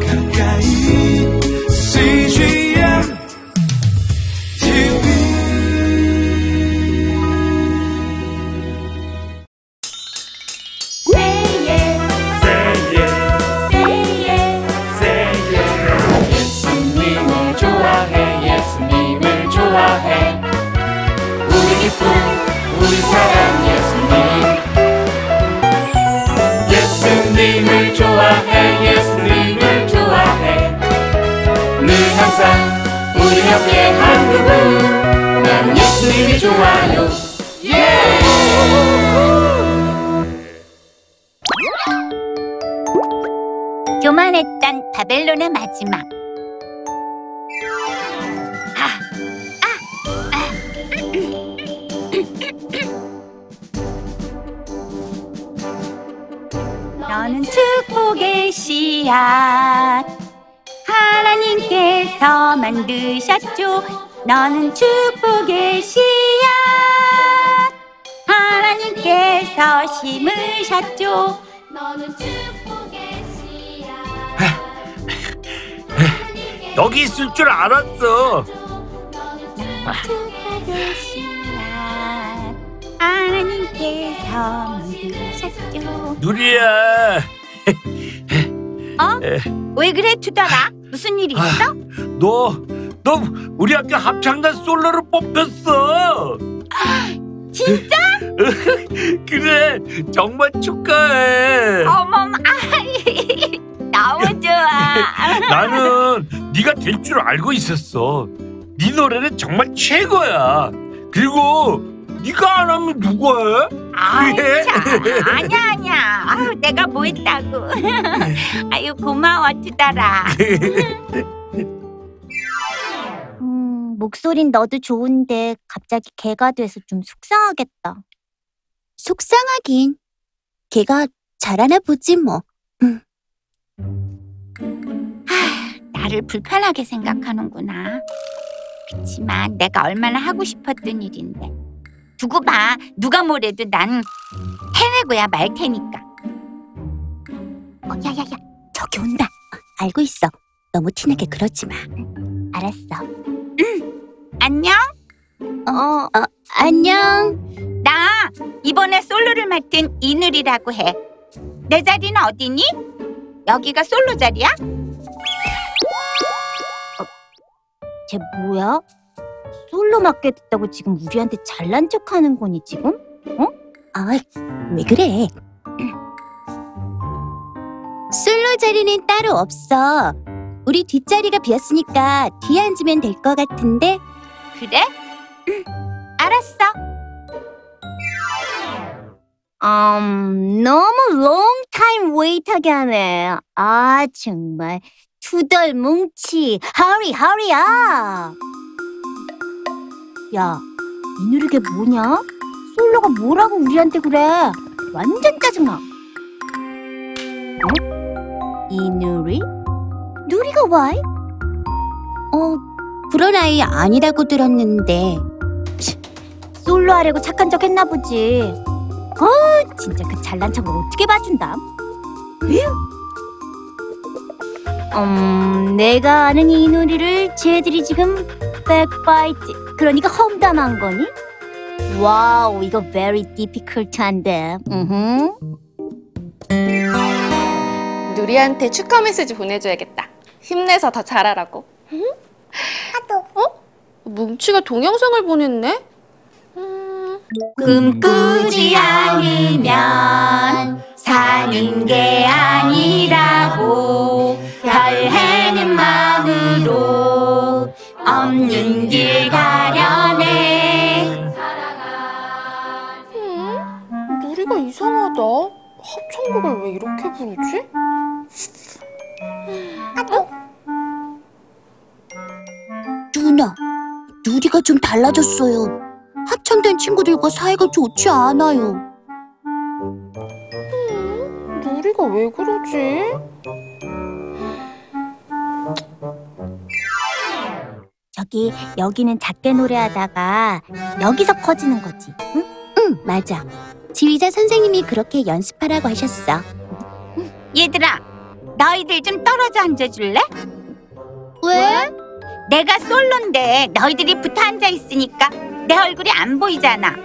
가까 우리 옆에 한 그분 나는 예수님이 좋아요 교만했던 바벨론의 마지막. 아, 아, 아. 너는 축복의 씨앗. 하나님께서 만드셨죠. 너는 축복의 씨앗. 하나님께서 심으셨죠. 너는 축복의 씨앗. 여기 있을 줄 알았어. 축복의 씨앗. 하나님께서 만드셨죠. 누리야, 어? 왜 그래 투덜아? 무슨 일 있어? 너, 너 우리 학교 합창단 솔로로 뽑혔어. 진짜? 그래, 정말 축하해. 어머머, 아이, 너무 좋아. 나는 네가 될 줄 알고 있었어. 네 노래는 정말 최고야. 그리고 네가 안 하면 누가 해? 아이? 참, 아니야, 아니야. 아유, 내가 뭐 했다고. 아유, 고마워, 투덜아. 음, 목소린 너도 좋은데 갑자기 개가 돼서 좀 속상하겠다. 속상하긴. 걔가 잘하나 보지 뭐. 나를 불편하게 생각하는구나. 그치만 내가 얼마나 하고 싶었던 일인데. 두고 봐. 누가 뭐래도 난 해내고야 말 테니까. 어, 야야야, 저기 온다. 어, 알고 있어. 너무 티나게 그러지 마. 알았어. 안녕? 어, 어 안녕. 나 이번에 솔로를 맡은 이누리라고 해. 내 자리는 어디니? 여기가 솔로 자리야? 어, 쟤 뭐야? 솔로 맡게 됐다고 지금 우리한테 잘난 척하는 거니 지금? 아, 왜 그래? 솔로 자리는 따로 없어. 우리 뒷자리가 비었으니까 뒤에 앉으면 될 것 같은데. 그래? 응, 알았어. 음, 너무 long time wait하게 하네. 아, 정말. 투덜 뭉치. hurry, hurry up. 야, 이 누르게 뭐냐? 솔로가 뭐라고 우리한테 그래? 완전 짜증나. 어? 이 누리? 누리가 왜? 어, 그런 아이 아니라고 들었는데. 솔로 하려고 착한 척 했나 보지. 어, 진짜 그 잘난 척을 어떻게 봐준다. 에휴. 음, 내가 아는 이 놀이를 쟤들이 지금 backbite, 그러니까 험담한 거니? wow, 이거 very difficult한데. 음. 누리한테 축하 메시지 보내줘야겠다. 힘내서 더 잘하라고. 하도. 어? 뭉치가 동영상을 보냈네? 음, 꿈꾸지 않으면 사는 게 아니라고 별해는 마음으로 없는 길 가려내 음, 누리가 이상하다. 합창곡을 왜 이렇게 부르지? 누나, 누리가 좀 달라졌어요. 합창단 친구들과 사이가 좋지 않아요. 음, 누리가 왜 그러지? 저기 여기는 작게 노래하다가 여기서 커지는 거지 응? 응, 맞아. 지휘자 선생님이 그렇게 연습하라고 하셨어. 얘들아 너희들 좀 떨어져 앉아줄래? 왜? 내가 솔로인데 너희들이 붙어 앉아 있으니까 내 얼굴이 안 보이잖아.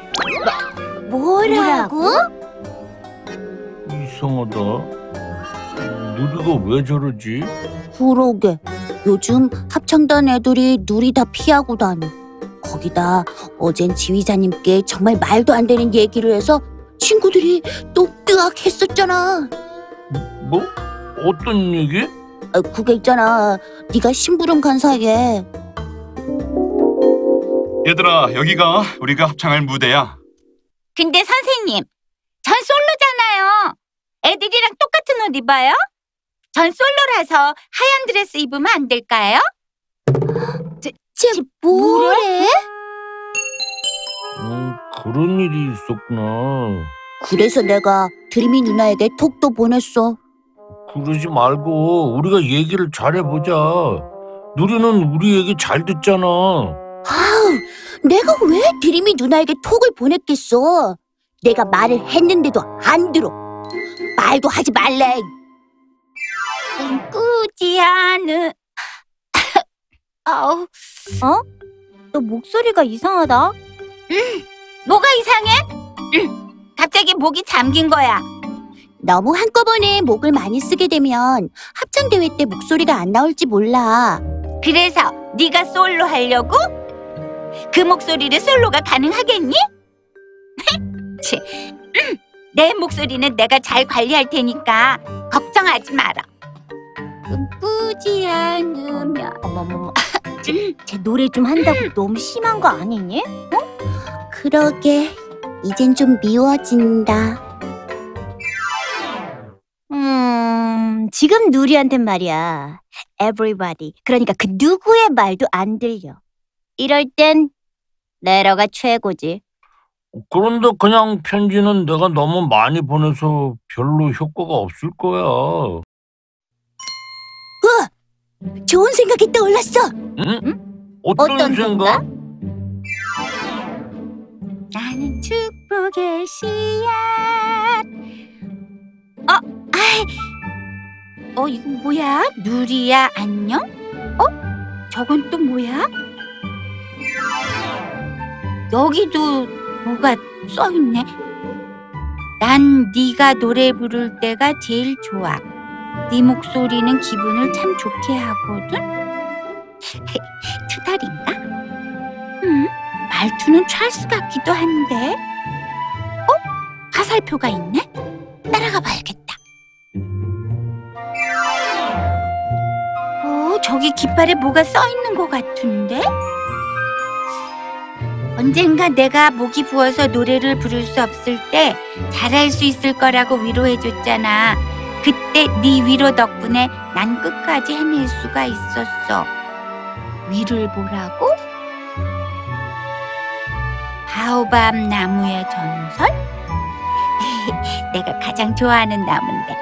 뭐라고? 이상하다. 누리가 왜 저러지? 그러게. 요즘 합창단 애들이 누리 다 피하고 다녀. 거기다 어젠 지휘자님께 정말 말도 안 되는 얘기를 해서 친구들이 또 뜨악 했었잖아. 뭐? 어떤 얘기? 아, 그게 있잖아. 네가 심부름 간 사이에 얘들아, 여기가 우리가 합창할 무대야. 근데 선생님, 전 솔로잖아요. 애들이랑 똑같은 옷 입어요? 전 솔로라서 하얀 드레스 입으면 안 될까요? 쟤 뭐래? 음, 그런 일이 있었구나. 그래서 내가 드림이 누나에게 톡도 보냈어. 그러지 말고 우리가 얘기를 잘해보자. 누리는 우리 얘기 잘 듣잖아. 아우, 내가 왜 드림이 누나에게 톡을 보냈겠어? 내가 말을 했는데도 안 들어. 말도 하지 말래. 꾸지 않은 아우 너 목소리가 이상하다. 뭐가 이상해? 음, 갑자기 목이 잠긴 거야. 너무 한꺼번에 목을 많이 쓰게 되면 합창 대회 때 목소리가 안 나올지 몰라. 그래서 네가 솔로 하려고? 그 목소리를 솔로가 가능하겠니? 내 목소리는 내가 잘 관리할 테니까 걱정하지 마라. 꾸지 않으면 어머머머. 쟤, 쟤 노래 좀 한다고 너무 심한 거 아니니? 그러게. 이젠 좀 미워진다. 음, 지금 누리한텐 말이야. Everybody. 그러니까 그 누구의 말도 안 들려. 이럴 땐 레러가 최고지. 그런데 그냥 편지는 내가 너무 많이 보내서 별로 효과가 없을 거야. 좋은 생각이 떠올랐어. 응? 어떤, 어떤 생각? 나는 축복의 씨앗. 어, 아이, 어 이거 뭐야? 누리야 안녕? 어? 저건 또 뭐야? 여기도 뭐가 써 있네. 난 네가 노래 부를 때가 제일 좋아. 네 목소리는 기분을 참 좋게 하거든. 투덜인가? 음, 말투는 찰스 같기도 한데. 어? 화살표가 있네? 따라가 봐야겠다. 어, 저기 깃발에 뭐가 써 있는 것 같은데? 언젠가 내가 목이 부어서 노래를 부를 수 없을 때 잘할 수 있을 거라고 위로해줬잖아. 그때 네 위로 덕분에 난 끝까지 해낼 수가 있었어. 위를 보라고? 바오밤 나무의 전설? 내가 가장 좋아하는 나무인데.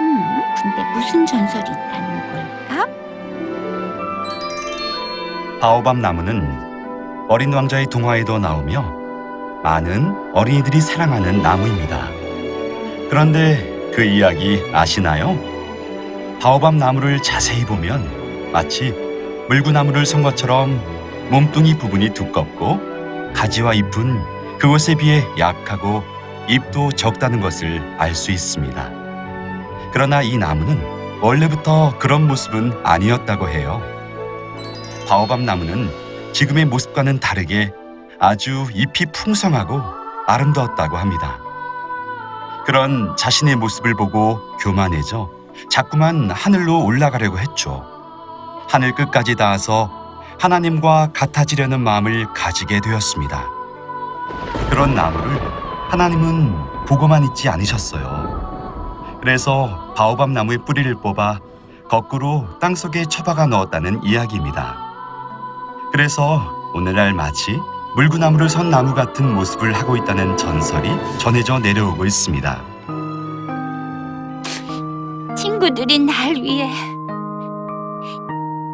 음, 근데 무슨 전설이 있다는 걸까? 바오밤 나무는 어린 왕자의 동화에도 나오며 많은 어린이들이 사랑하는 나무입니다. 그런데 그 이야기 아시나요? 바오밤 나무를 자세히 보면 마치 물구나무를 선 것처럼 몸뚱이 부분이 두껍고 가지와 잎은 그것에 비해 약하고 잎도 적다는 것을 알 수 있습니다. 그러나 이 나무는 원래부터 그런 모습은 아니었다고 해요. 바오밤 나무는 지금의 모습과는 다르게 아주 잎이 풍성하고 아름다웠다고 합니다. 그런 자신의 모습을 보고 교만해져 자꾸만 하늘로 올라가려고 했죠. 하늘 끝까지 닿아서 하나님과 같아지려는 마음을 가지게 되었습니다. 그런 나무를 하나님은 보고만 있지 않으셨어요. 그래서 바오밤 나무의 뿌리를 뽑아 거꾸로 땅 속에 처박아 넣었다는 이야기입니다. 그래서 오늘날 마치 물구나무를 선 나무 같은 모습을 하고 있다는 전설이 전해져 내려오고 있습니다. 친구들이 날 위해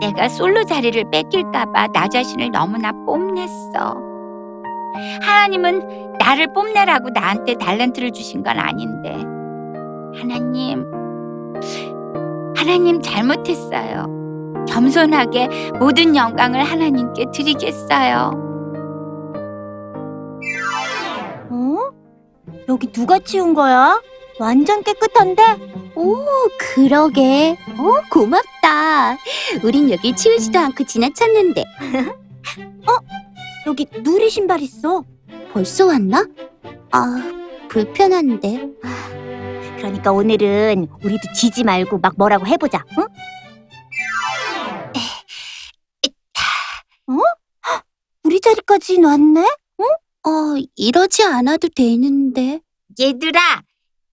내가 솔로 자리를 뺏길까봐 나 자신을 너무나 뽐냈어. 하나님은 나를 뽐내라고 나한테 달란트를 주신 건 아닌데. 하나님, 하나님 잘못했어요. 겸손하게 모든 영광을 하나님께 드리겠어요. 여기 누가 치운 거야? 완전 깨끗한데? 오, 그러게. 어, 고맙다. 우린 여기 치우지도 않고 지나쳤는데. 여기 누리 신발 있어. 벌써 왔나? 아, 불편한데. 그러니까 오늘은 우리도 지지 말고 막 뭐라고 해보자. 응? 어? 헉, 우리 자리까지 왔네? 어, 이러지 않아도 되는데. 얘들아,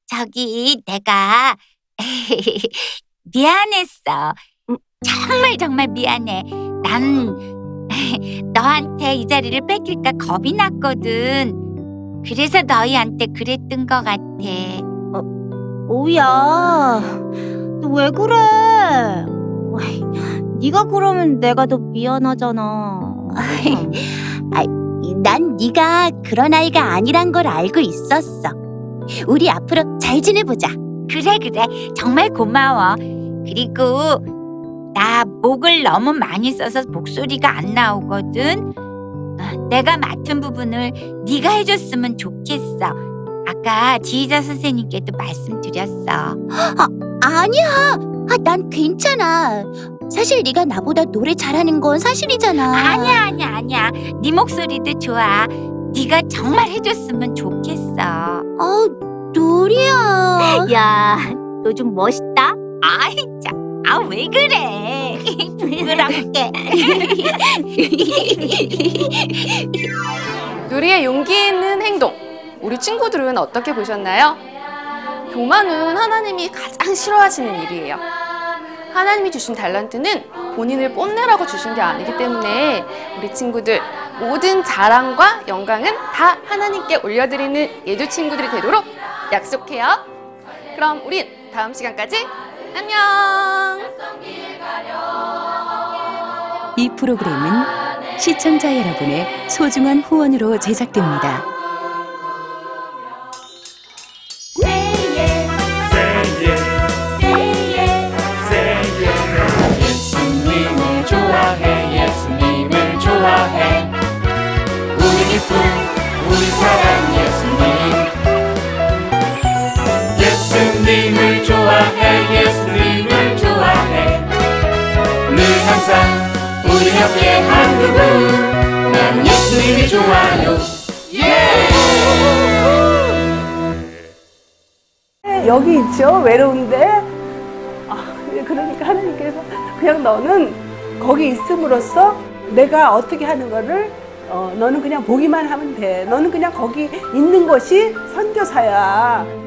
저기 내가 미안했어. 음. 정말 정말 미안해. 난 너한테 이 자리를 뺏길까 겁이 났거든. 그래서 너희한테 그랬던 것 같아. 오야, 너 왜 그래? 어이, 네가 그러면 내가 더 미안하잖아. 난 네가 그런 아이가 아니란 걸 알고 있었어. 우리 앞으로 잘 지내보자. 그래 그래 정말 고마워. 그리고 나 목을 너무 많이 써서 목소리가 안 나오거든. 어, 내가 맡은 부분을 네가 해줬으면 좋겠어. 아까 지휘자 선생님께도 말씀드렸어. 아니야. 아, 난 괜찮아. 사실 네가 나보다 노래 잘하는 건 사실이잖아. 아니야 아니야 아니야. 네 목소리도 좋아. 네가 정말 해줬으면 좋겠어. 어, 노리야. 야, 너 좀 멋있다. 아이 참. 아왜 그래? 부끄럽게. 누리의 용기 있는 행동. 우리 친구들은 어떻게 보셨나요? 교만은 하나님이 가장 싫어하시는 일이에요. 하나님이 주신 달란트는 본인을 뽐내라고 주신 게 아니기 때문에 우리 친구들 모든 자랑과 영광은 다 하나님께 올려드리는 예주 친구들이 되도록 약속해요. 그럼 우린 다음 시간까지 안녕! 이 프로그램은 시청자 여러분의 소중한 후원으로 제작됩니다. 우리 옆에 한 그분. 난 예수님이 좋아요. 여기 있죠? 외로운데? 아, 그러니까 하나님께서 그냥 너는 거기 있음으로써 내가 어떻게 하는 거를 어, 너는 그냥 보기만 하면 돼. 너는 그냥 거기 있는 것이 선교사야